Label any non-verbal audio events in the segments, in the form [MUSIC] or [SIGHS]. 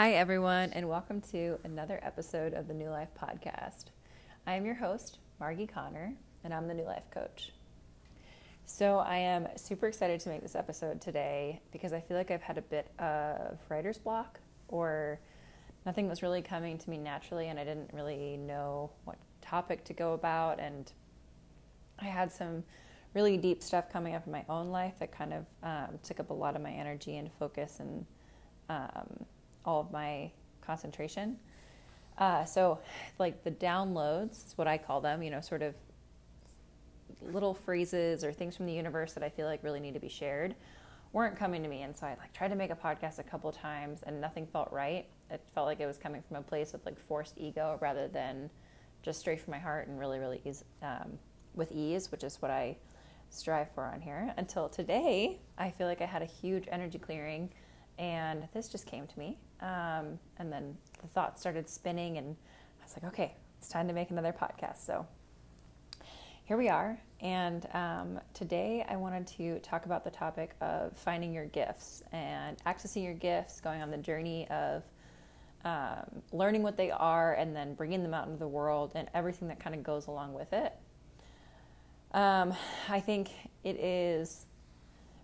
Hi, everyone, and welcome to another episode of the New Life Podcast. I am your host, Margi Connor, and I'm the New Life Coach. So, I am super excited to make this episode today because I feel like I've had a bit of writer's block or nothing was really coming to me naturally, and I didn't really know what topic to go about. And I had some really deep stuff coming up in my own life that kind of um, took up a lot of my energy and focus and um, all of my concentration. Uh, so, like the downloads is what I call them, you know, sort of little phrases or things from the universe that I feel like really need to be shared weren't coming to me. And so I like tried to make a podcast a couple times and nothing felt right. It felt like it was coming from a place of like forced ego rather than just straight from my heart and really, really ease, um, with ease, which is what I strive for on here. Until today, I feel like I had a huge energy clearing and this just came to me. Um, and then the thoughts started spinning, and I was like, okay, it's time to make another podcast. So here we are. And um, today I wanted to talk about the topic of finding your gifts and accessing your gifts, going on the journey of um, learning what they are and then bringing them out into the world and everything that kind of goes along with it. Um, I think it is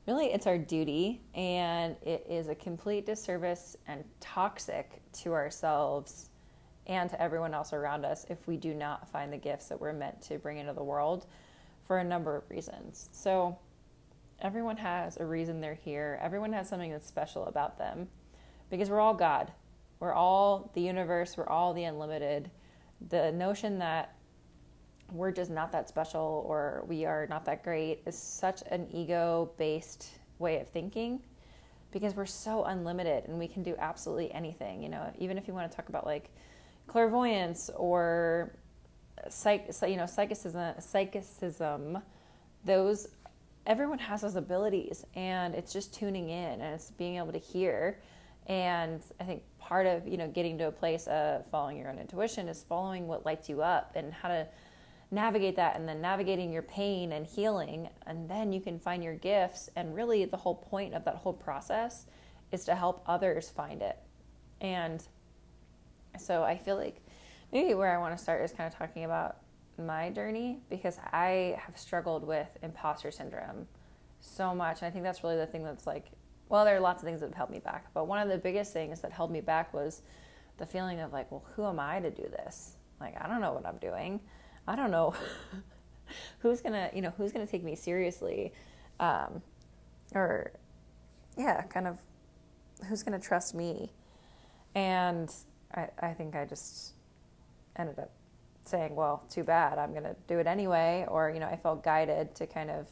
really it's our duty and it is a complete disservice and toxic to ourselves and to everyone else around us if we do not find the gifts that we're meant to bring into the world for a number of reasons. So everyone has a reason they're here. Everyone has something that's special about them because we're all God. We're all the universe, we're all the unlimited. The notion that we're just not that special or we are not that great is such an ego based way of thinking because we're so unlimited and we can do absolutely anything. You know, even if you want to talk about like clairvoyance or psych, you know, psychicism, psychicism, those everyone has those abilities and it's just tuning in and it's being able to hear and i think part of you know getting to a place of following your own intuition is following what lights you up and how to navigate that and then navigating your pain and healing and then you can find your gifts. And really the whole point of that whole process is to help others find it. And so i feel like maybe where i want to start is kind of talking about my journey because i have struggled with imposter syndrome so much. And i think that's really the thing that's like well there are lots of things that have held me back but one of the biggest things that held me back was the feeling of like well who am i to do this? Like i don't know what i'm doing I don't know [LAUGHS] who's gonna, you know, who's gonna take me seriously, um, or yeah, kind of who's gonna trust me. And I, I think I just ended up saying, well, too bad, I'm gonna do it anyway. Or you know, I felt guided to kind of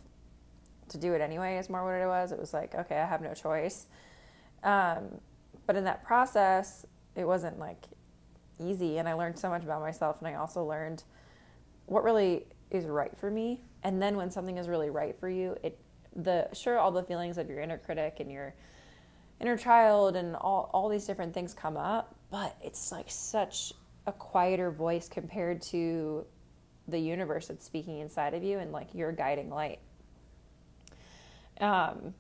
to do it anyway. Is more what it was. It was like, okay, I have no choice. Um, but in that process, it wasn't like easy, and I learned so much about myself, and I also learned what really is right for me. And then when something is really right for you, it the sure all the feelings of your inner critic and your inner child and all all these different things come up, but it's like such a quieter voice compared to the universe that's speaking inside of you and like your guiding light. Um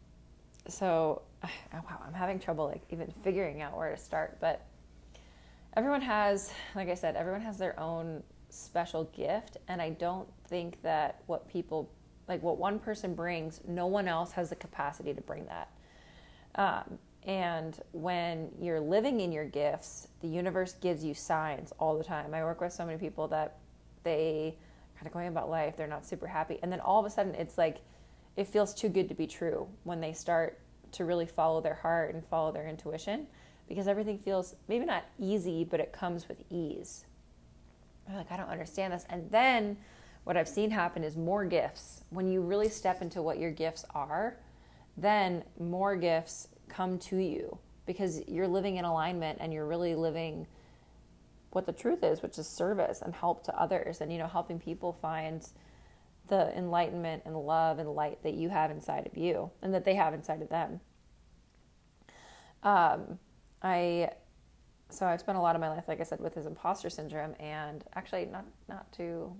so [SIGHS] oh, wow, I'm having trouble like even figuring out where to start, but everyone has like I said, everyone has their own special gift and i don't think that what people like what one person brings no one else has the capacity to bring that. Um, and when you're living in your gifts the universe gives you signs all the time. I work with so many people that they kind of going about life they're not super happy and then all of a sudden it's like it feels too good to be true when they start to really follow their heart and follow their intuition because everything feels maybe not easy but it comes with ease I'm like, I don't understand this. And then what I've seen happen is more gifts. When you really step into what your gifts are, then more gifts come to you because you're living in alignment and you're really living what the truth is, which is service and help to others and, you know, helping people find the enlightenment and love and light that you have inside of you and that they have inside of them. Um, I so I've spent a lot of my life, like I said, with this imposter syndrome, and actually, not not too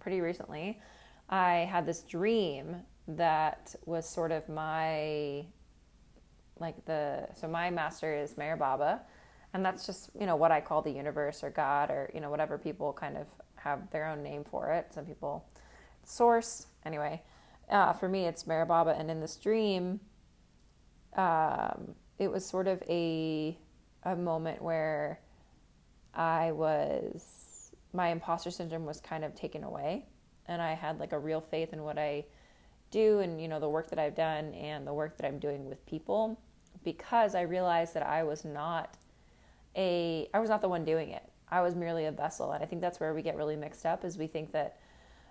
pretty recently, I had this dream that was sort of my like the so my master is Meher Baba, And that's just, you know, what I call the universe or God or, you know, whatever people kind of have their own name for it. Some people, source. Anyway, uh, for me, it's Meher Baba. And in this dream, um, it was sort of a, a moment where I was, my imposter syndrome was kind of taken away. And I had like a real faith in what I do and, you know, the work that I've done and the work that I'm doing with people because I realized that I was not a I was not the one doing it. I was merely a vessel. And I think that's where we get really mixed up is we think that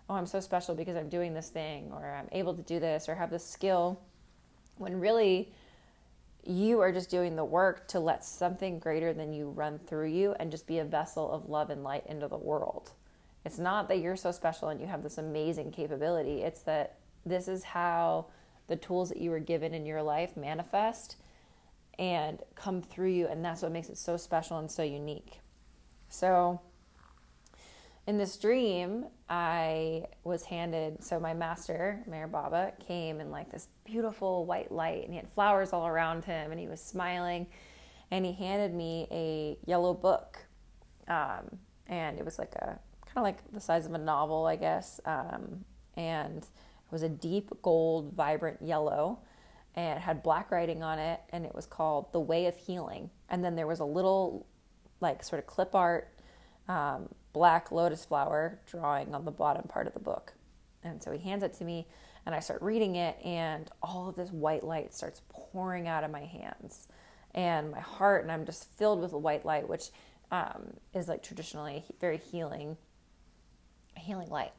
oh, I'm so special because I'm doing this thing or I'm able to do this or have this skill when really you are just doing the work to let something greater than you run through you and just be a vessel of love and light into the world. It's not that you're so special and you have this amazing capability. It's that this is how the tools that you were given in your life manifest and come through you. And that's what makes it so special and so unique. So, in this dream, I was handed, so my master, Meher Baba, came in like this beautiful white light and he had flowers all around him and he was smiling and he handed me a yellow book. Um, and it was like a kind of like the size of a novel, I guess. Um, and it was a deep gold, vibrant yellow and it had black writing on it and it was called the way of healing and then there was a little like sort of clip art um, black lotus flower drawing on the bottom part of the book. And so he hands it to me and i start reading it and all of this white light starts pouring out of my hands. And my heart and i'm just filled with white light which um, is like traditionally very healing A healing light.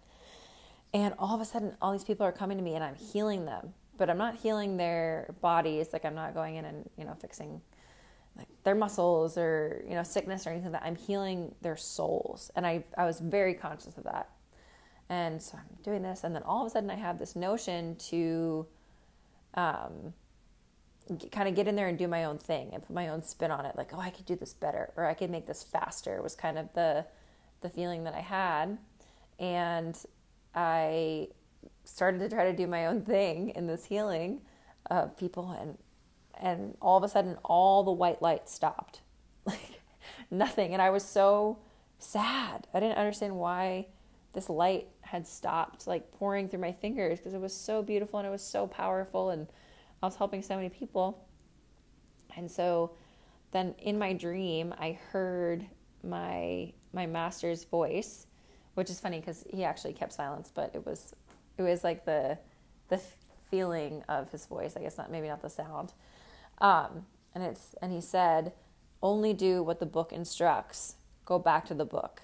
And all of a sudden all these people are coming to me and i'm healing them. But I'm not healing their bodies. Like I'm not going in and you know fixing like their muscles or you know sickness or anything like that. I'm healing their souls, and I I was very conscious of that. And so I'm doing this, and then all of a sudden I have this notion to, um, kind of get in there and do my own thing and put my own spin on it. Like, oh, I could do this better, or I could make this faster. Was kind of the the feeling that I had, and I started to try to do my own thing in this healing of people and and all of a sudden all the white light stopped [LAUGHS] like nothing and i was so sad i didn't understand why this light had stopped like pouring through my fingers because it was so beautiful and it was so powerful and i was helping so many people and so then in my dream i heard my my master's voice which is funny because he actually kept silence but it was it was like the the feeling of his voice. I guess not maybe not the sound. Um, and it's and he said, only do what the book instructs. Go back to the book.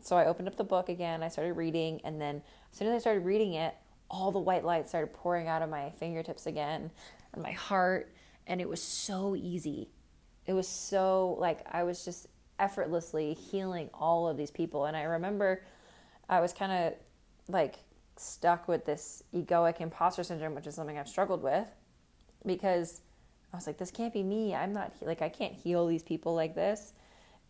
So I opened up the book again. I started reading, and then as soon as I started reading it, all the white light started pouring out of my fingertips again and my heart, and it was so easy. It was so like I was just effortlessly healing all of these people. And I remember I was kind of like stuck with this egoic imposter syndrome, which is something I've struggled with because I was like, this can't be me. I'm not like, I can't heal these people like this.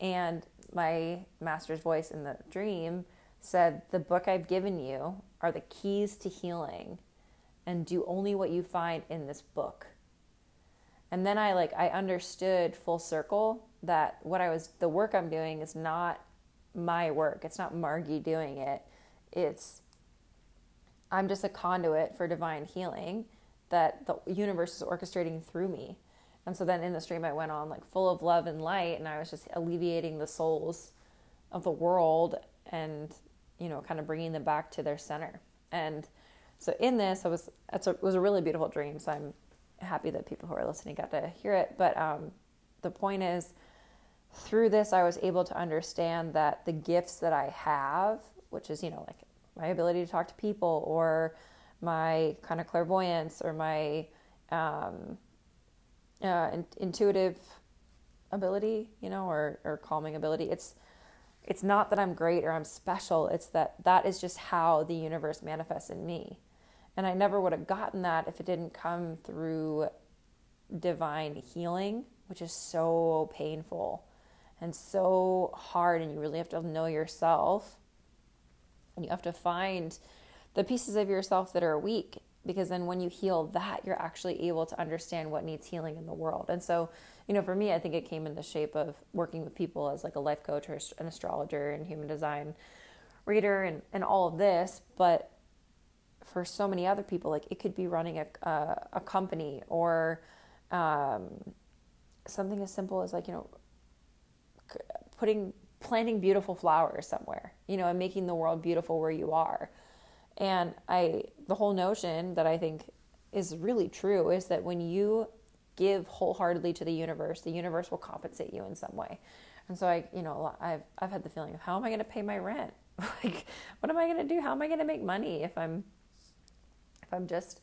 And my master's voice in the dream said, The book I've given you are the keys to healing, and do only what you find in this book. And then I like, I understood full circle that what I was, the work I'm doing is not my work. It's not Margi doing it. It's I'm just a conduit for divine healing that the universe is orchestrating through me. And so then in the stream, I went on like full of love and light, and I was just alleviating the souls of the world and, you know, kind of bringing them back to their center. And so in this, I was, a, it was a really beautiful dream. So I'm happy that people who are listening got to hear it. But um, the point is, through this, I was able to understand that the gifts that I have, which is, you know, like my ability to talk to people or my kind of clairvoyance or my um, uh, in- intuitive ability, you know, or, or calming ability. It's it's not that I'm great or I'm special. It's that that is just how the universe manifests in me. And I never would have gotten that if it didn't come through divine healing, which is so painful and so hard. And you really have to know yourself and you have to find the pieces of yourself that are weak because then when you heal that, you're actually able to understand what needs healing in the world. And so, you know, for me, I think it came in the shape of working with people as like a life coach or an astrologer and human design reader and, and all of this. But for so many other people, like it could be running a, a, a company or um, something as simple as like, you know, putting, planting beautiful flowers somewhere, you know, and making the world beautiful where you are. And I, the whole notion that I think is really true is that when you give wholeheartedly to the universe, the universe will compensate you in some way. And so I, you know, I've I've had the feeling of how am I going to pay my rent? [LAUGHS] like, what am I going to do? How am I going to make money if I'm if I'm just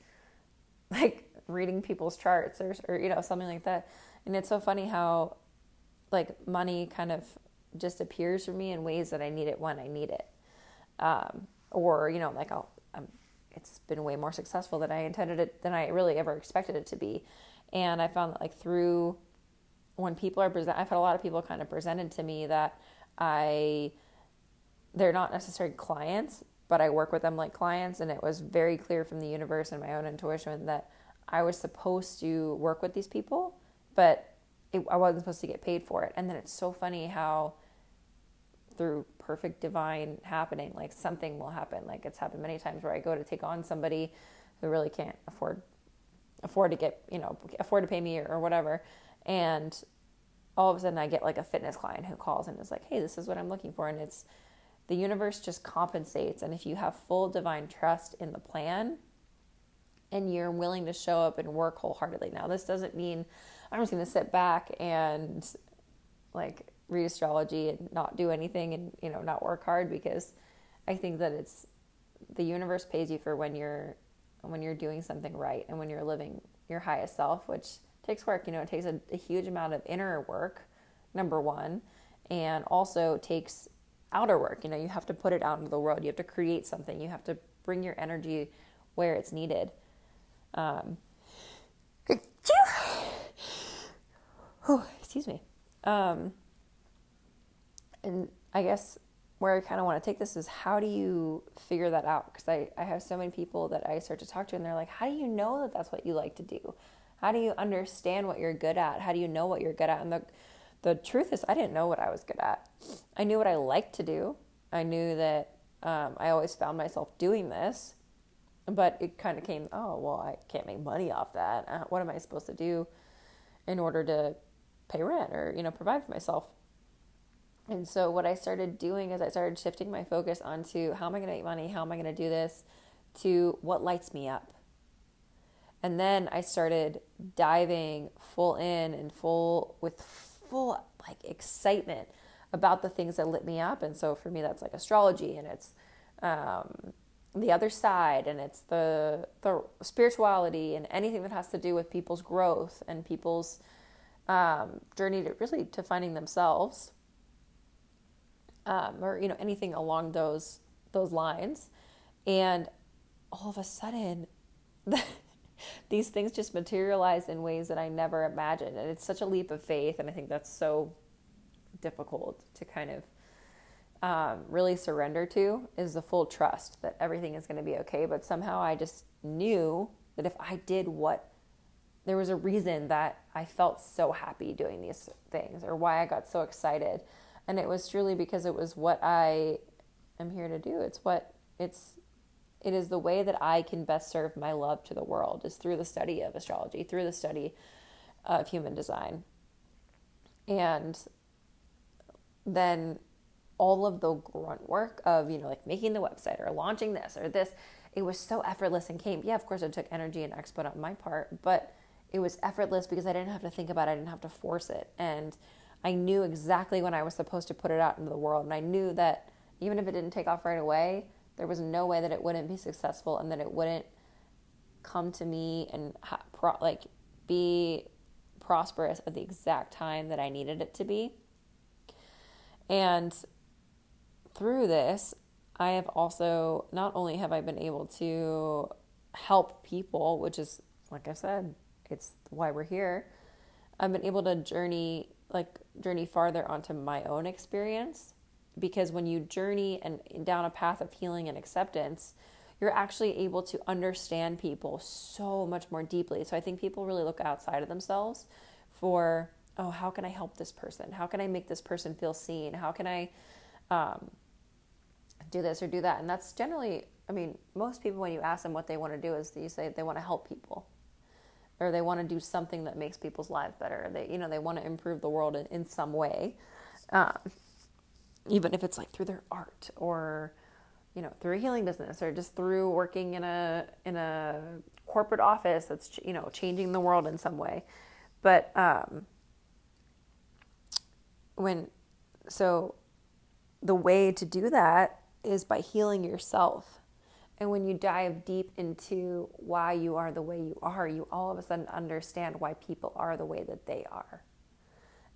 like reading people's charts or or you know something like that? And it's so funny how like money kind of just appears for me in ways that I need it when I need it. Um, or you know like I'll, I'm, it's been way more successful than I intended it than I really ever expected it to be, and I found that like through when people are present, I've had a lot of people kind of presented to me that I they're not necessarily clients, but I work with them like clients, and it was very clear from the universe and my own intuition that I was supposed to work with these people, but it, I wasn't supposed to get paid for it. And then it's so funny how through perfect divine happening, like something will happen. Like it's happened many times where I go to take on somebody who really can't afford afford to get, you know, afford to pay me or, whatever. And all of a sudden I get like a fitness client who calls and is like, "Hey, this is what I'm looking for." And it's the universe just compensates and if you have full divine trust in the plan and you're willing to show up and work wholeheartedly. Now, this doesn't mean I'm just going to sit back and like read astrology and not do anything and you know not work hard because I think that it's the universe pays you for when you're when you're doing something right and when you're living your highest self, which takes work. You know, it takes a, a huge amount of inner work, number one, and also takes outer work. You know, you have to put it out into the world. You have to create something. You have to bring your energy where it's needed. Um, [SIGHS] oh, excuse me. Um, and I guess where I kind of want to take this is how do you figure that out? Because I, I have so many people that I start to talk to, and they're like, how do you know that that's what you like to do? How do you understand what you're good at? How do you know what you're good at? And the, the truth is, I didn't know what I was good at. I knew what I liked to do. I knew that um, I always found myself doing this, but it kind of came, oh, well, I can't make money off that. Uh, what am I supposed to do in order to pay rent or, you know, provide for myself? And so what I started doing is I started shifting my focus onto how am I going to make money? How am I going to do this? To what lights me up. And then I started diving full in and full with full like excitement about the things that lit me up. And so for me, that's like astrology and it's um, the other side and it's the the spirituality and anything that has to do with people's growth and people's um, journey to really to finding themselves um, or you know anything along those those lines, and all of a sudden, [LAUGHS] these things just materialize in ways that I never imagined, and it's such a leap of faith, and I think that's so difficult to kind of um, really surrender to is the full trust that everything is going to be okay. But somehow I just knew that if I did what there was a reason that I felt so happy doing these things or why I got so excited and it was truly because it was what I am here to do. It's what it's it is the way that I can best serve my love to the world is through the study of astrology, through the study of human design. And then all of the grunt work of, you know, like making the website or launching this or this, it was so effortless and came. Yeah, of course it took energy and expo on my part, but it was effortless because I didn't have to think about it, I didn't have to force it. And I knew exactly when I was supposed to put it out into the world. And I knew that even if it didn't take off right away, there was no way that it wouldn't be successful and that it wouldn't come to me and ha- pro- like be prosperous at the exact time that I needed it to be. And through this, I have also not only have I been able to help people, which is like I said, it's why we're here. I've been able to journey like journey farther onto my own experience because when you journey and down a path of healing and acceptance you're actually able to understand people so much more deeply. So I think people really look outside of themselves for, oh, how can I help this person? How can I make this person feel seen? How can I um, do this or do that? And that's generally, I mean, most people, when you ask them what they want to do, is you say they want to help people or they want to do something that makes people's lives better. They, you know, they want to improve the world in, in some way, um, even if it's like through their art or, you know, through a healing business or just through working in a in a corporate office that's you know changing the world in some way. But um, when so the way to do that is by healing yourself and when you dive deep into why you are the way you are, you all of a sudden understand why people are the way that they are.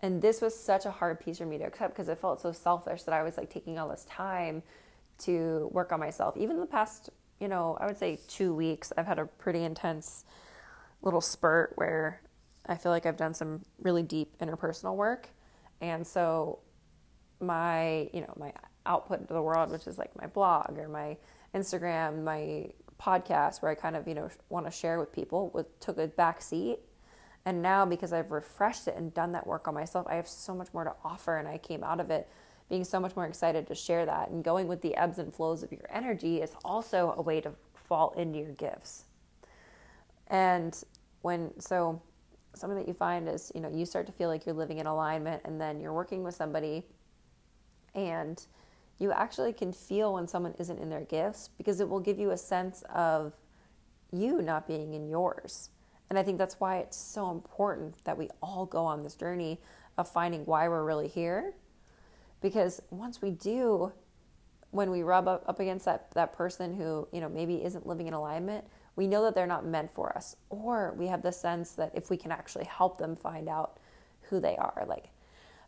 And this was such a hard piece for me to accept because it felt so selfish that I was like taking all this time to work on myself. Even the past, you know, I would say two weeks, I've had a pretty intense little spurt where I feel like I've done some really deep interpersonal work. And so my, you know, my output to the world, which is like my blog or my Instagram, my podcast, where I kind of, you know, want to share with people, took a back seat. And now, because I've refreshed it and done that work on myself, I have so much more to offer. And I came out of it being so much more excited to share that. And going with the ebbs and flows of your energy is also a way to fall into your gifts. And when, so something that you find is, you know, you start to feel like you're living in alignment and then you're working with somebody and you actually can feel when someone isn't in their gifts because it will give you a sense of you not being in yours. And I think that's why it's so important that we all go on this journey of finding why we're really here. Because once we do, when we rub up, up against that, that person who, you know, maybe isn't living in alignment, we know that they're not meant for us. Or we have the sense that if we can actually help them find out who they are, like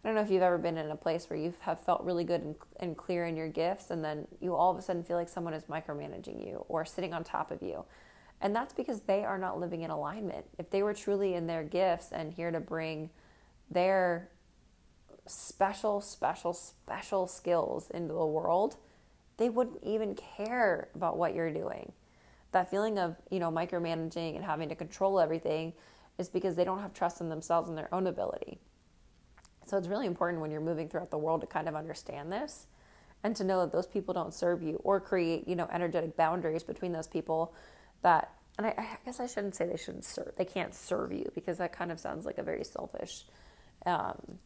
I don't know if you've ever been in a place where you have felt really good and, and clear in your gifts, and then you all of a sudden feel like someone is micromanaging you or sitting on top of you. And that's because they are not living in alignment. If they were truly in their gifts and here to bring their special, special, special skills into the world, they wouldn't even care about what you're doing. That feeling of, you know, micromanaging and having to control everything is because they don't have trust in themselves and their own ability. So it's really important when you're moving throughout the world to kind of understand this and to know that those people don't serve you or create, you know, energetic boundaries between those people that and I, I guess I shouldn't say they shouldn't serve they can't serve you because that kind of sounds like a very selfish um,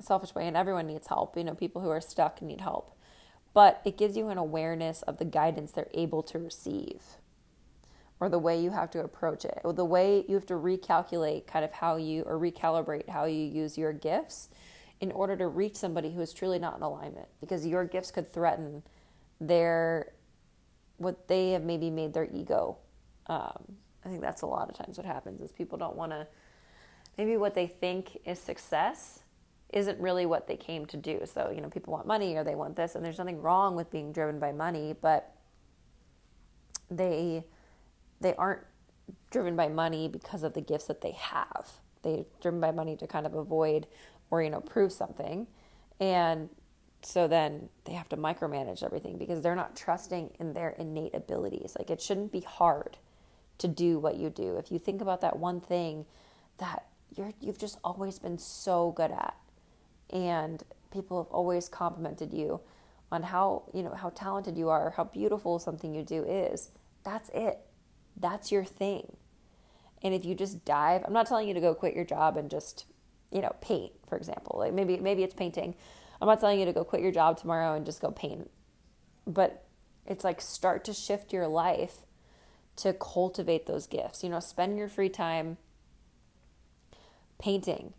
selfish way and everyone needs help. You know, people who are stuck need help. But it gives you an awareness of the guidance they're able to receive or the way you have to approach it, or the way you have to recalculate kind of how you or recalibrate how you use your gifts in order to reach somebody who is truly not in alignment because your gifts could threaten their what they have maybe made their ego. Um, I think that's a lot of times what happens is people don't want to maybe what they think is success isn't really what they came to do. So, you know, people want money or they want this and there's nothing wrong with being driven by money, but they they aren't driven by money because of the gifts that they have. They're driven by money to kind of avoid or, you know, prove something. And so then they have to micromanage everything because they're not trusting in their innate abilities. Like it shouldn't be hard to do what you do. If you think about that one thing that you're you've just always been so good at and people have always complimented you on how, you know, how talented you are, how beautiful something you do is. That's it that's your thing. And if you just dive, I'm not telling you to go quit your job and just, you know, paint, for example. Like maybe maybe it's painting. I'm not telling you to go quit your job tomorrow and just go paint. But it's like start to shift your life to cultivate those gifts. You know, spend your free time painting,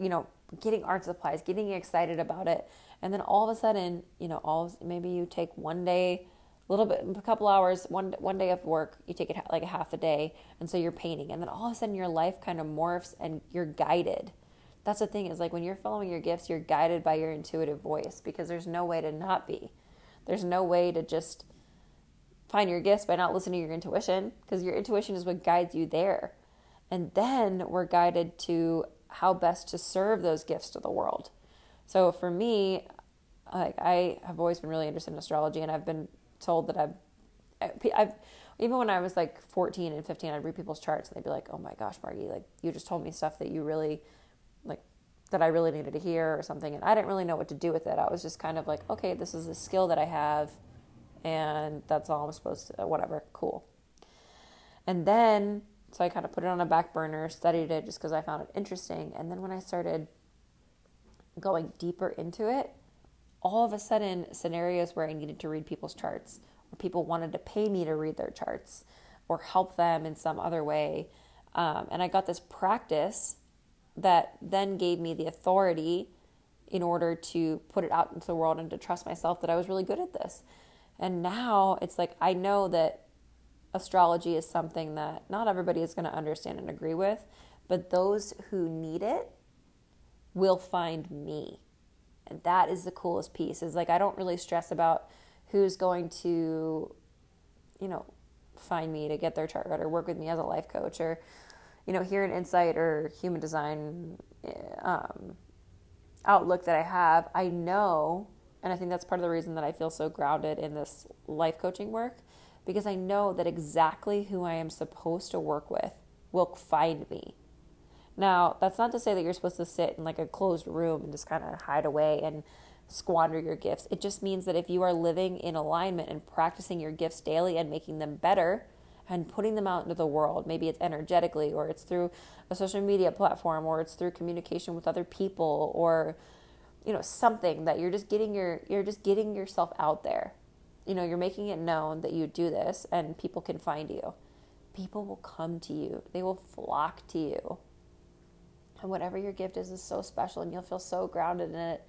you know, getting art supplies, getting excited about it. And then all of a sudden, you know, all maybe you take one day little bit, a couple hours, one one day of work, you take it like a half a day, and so you're painting, and then all of a sudden your life kind of morphs and you're guided. That's the thing is like when you're following your gifts, you're guided by your intuitive voice because there's no way to not be. There's no way to just find your gifts by not listening to your intuition because your intuition is what guides you there. And then we're guided to how best to serve those gifts to the world. So for me, like I have always been really interested in astrology and I've been told that I've I've even when I was like 14 and 15, I'd read people's charts and they'd be like, "Oh my gosh, Margi, like you just told me stuff that you really like that I really needed to hear or something." And I didn't really know what to do with it. I was just kind of like, "Okay, this is a skill that I have and that's all I'm supposed to whatever, cool." And then so I kind of put it on a back burner, studied it just because I found it interesting. And then when I started going deeper into it, all of a sudden scenarios where I needed to read people's charts or people wanted to pay me to read their charts or help them in some other way. Um, and I got this practice that then gave me the authority in order to put it out into the world and to trust myself that I was really good at this. And now it's like I know that astrology is something that not everybody is going to understand and agree with, but those who need it will find me. That is the coolest piece. Is like I don't really stress about who's going to, you know, find me to get their chart read or work with me as a life coach or, you know, hear an insight or human design um, outlook that I have. I know, and I think that's part of the reason that I feel so grounded in this life coaching work because I know that exactly who I am supposed to work with will find me. Now, that's not to say that you're supposed to sit in like a closed room and just kind of hide away and squander your gifts. It just means that if you are living in alignment and practicing your gifts daily and making them better and putting them out into the world, maybe it's energetically or it's through a social media platform or it's through communication with other people or you know something that you're just getting your you're just getting yourself out there. You know, you're making it known that you do this and people can find you. People will come to you. They will flock to you. And whatever your gift is is so special and you'll feel so grounded in it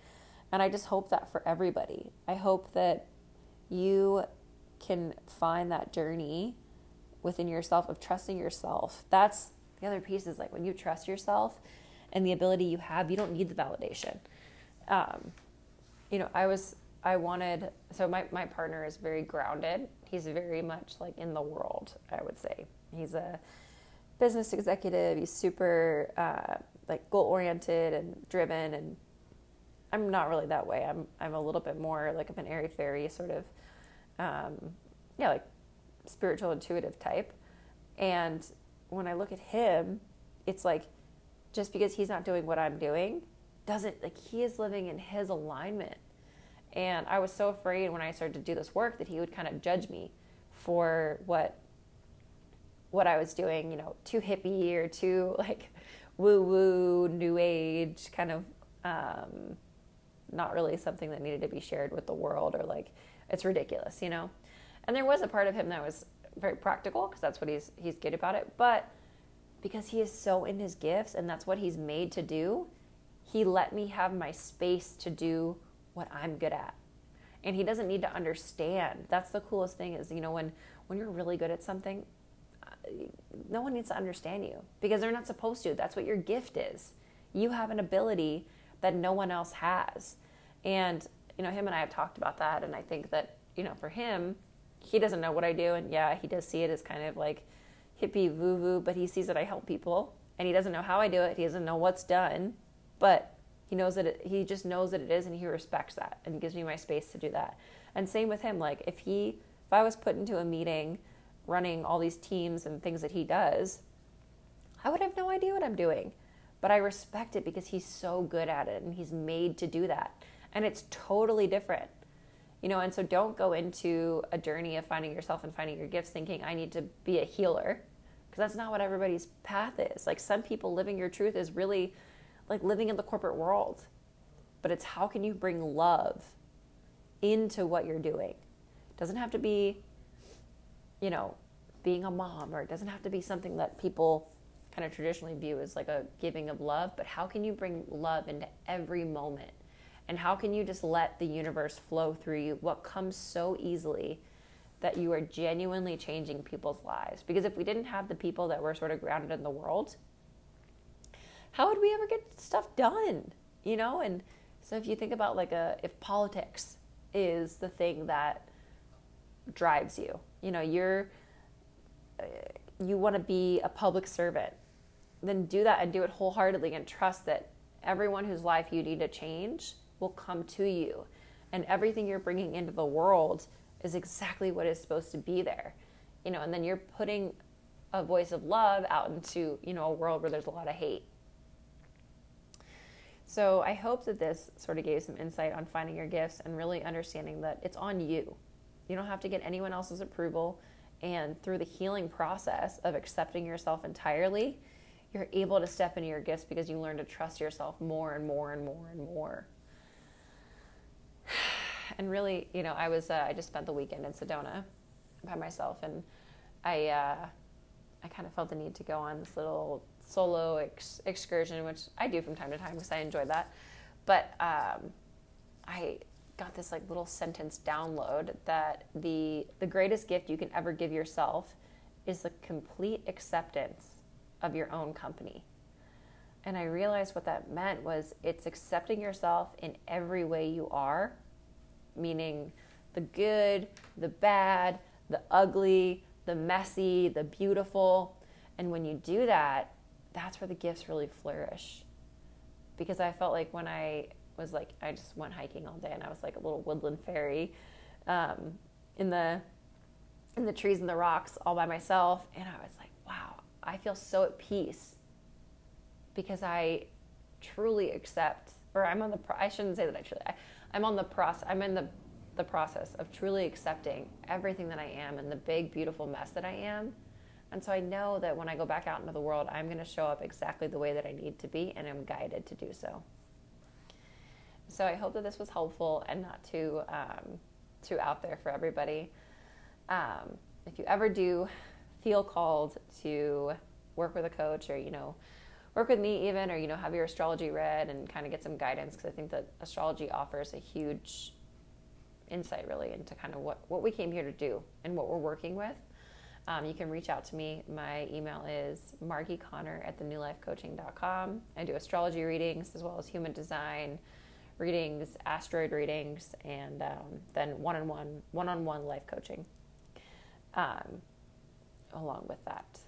and I just hope that for everybody. I hope that you can find that journey within yourself of trusting yourself. That's the other piece is like when you trust yourself and the ability you have, you don't need the validation. Um, you know, I was, I wanted, so my, my partner is very grounded. He's very much like in the world, I would say. He's a business executive. He's super uh, like goal oriented and driven and I'm not really that way. I'm I'm a little bit more like of an airy fairy sort of, um, yeah, like spiritual intuitive type. And when I look at him, it's like just because he's not doing what I'm doing doesn't like he is living in his alignment. And I was so afraid when I started to do this work that he would kind of judge me for what what I was doing, you know, too hippie or too [LAUGHS] like woo woo new age kind of um, not really something that needed to be shared with the world or like it's ridiculous, you know. And there was a part of him that was very practical because that's what he's he's good about it, but because he is so in his gifts and that's what he's made to do, he let me have my space to do what I'm good at. And he doesn't need to understand. That's the coolest thing is, you know, when when you're really good at something, no one needs to understand you because they're not supposed to. That's what your gift is. You have an ability that no one else has. And, you know, him and I have talked about that. And I think that, you know, for him, he doesn't know what I do. And yeah, he does see it as kind of like hippie woo woo, but he sees that I help people and he doesn't know how I do it. He doesn't know what's done, but he knows that it, he just knows that it is and he respects that and gives me my space to do that. And same with him. Like if he, if I was put into a meeting running all these teams and things that he does, I would have no idea what I'm doing. But I respect it because he's so good at it and he's made to do that. And it's totally different. You know and so don't go into a journey of finding yourself and finding your gifts thinking i need to be a healer. Because that's not what everybody's path is. Like some people living your truth is really like living in the corporate world. But it's how can you bring love into what you're doing? It doesn't have to be you know being a mom or it doesn't have to be something that people kind of traditionally view as like a giving of love but how can you bring love into every moment and how can you just let the universe flow through you? What comes so easily that you are genuinely changing people's lives? Because if we didn't have the people that were sort of grounded in the world, how would we ever get stuff done? You know? And so if you think about like a, if politics is the thing that drives you, you know, you're, uh, you want to be a public servant, then do that and do it wholeheartedly and trust that everyone whose life you need to change will come to you. And everything you're bringing into the world is exactly what is supposed to be there. You know, and then you're putting a voice of love out into, you know, a world where there's a lot of hate. So I hope that this sort of gave some insight on finding your gifts and really understanding that it's on you. You don't have to get anyone else's approval. And through the healing process of accepting yourself entirely, you're able to step into your gifts because you learn to trust yourself more and more and more and more. [SIGHS] And really, you know, I was uh, I just spent the weekend in Sedona by myself, and I uh, I kind of felt the need to go on this little solo ex- excursion, which I do from time to time because I enjoy that. But um, I got this like little sentence download that the the greatest gift you can ever give yourself is the complete acceptance of your own company. And I realized what that meant was it's accepting yourself in every way you are, meaning the good, the bad, the ugly, the messy, the beautiful. And when you do that, that's where the gifts really flourish. Because I felt like when I was like, I just went hiking all day and I was like a little woodland fairy um, in the in the trees and the rocks all by myself, and I was like, wow, I feel so at peace because I truly accept, or I'm on the. I shouldn't say that I truly. I, I'm on the process. I'm in the the process of truly accepting everything that I am and the big beautiful mess that I am. And so I know that when I go back out into the world, I'm going to show up exactly the way that I need to be, and I'm guided to do so. So I hope that this was helpful and not too um, too out there for everybody. Um, if you ever do feel called to work with a coach, or you know, work with me even, or you know, have your astrology read and kind of get some guidance, because I think that astrology offers a huge insight really into kind of what what we came here to do and what we're working with. Um, you can reach out to me. My email is margieconnor at thenewlifecoaching.com. I do astrology readings as well as human design readings, asteroid readings, and um, then one-on-one, one-on-one life coaching um, along with that.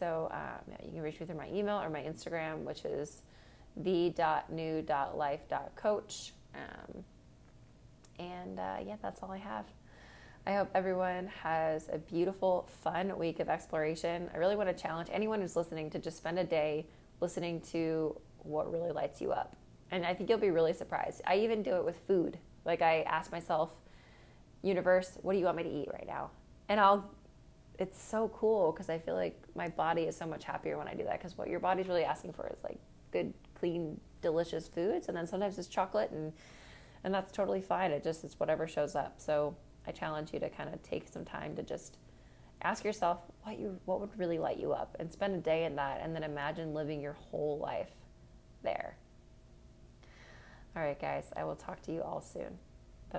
So um, you can reach me through my email or my Instagram, which is the.new.life.coach. Um, and uh, yeah, that's all I have. I hope everyone has a beautiful, fun week of exploration. I really want to challenge anyone who's listening to just spend a day listening to what really lights you up. And I think you'll be really surprised. I even do it with food. Like I ask myself, universe, what do you want me to eat right now? And I'll, it's so cool because I feel like my body is so much happier when I do that because what your body's really asking for is like good, clean, delicious foods. And then sometimes it's chocolate and, and that's totally fine. It just, it's whatever shows up. So I challenge you to kind of take some time to just ask yourself what you, what would really light you up and spend a day in that and then imagine living your whole life there. All right, guys, I will talk to you all soon. Bye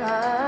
bye.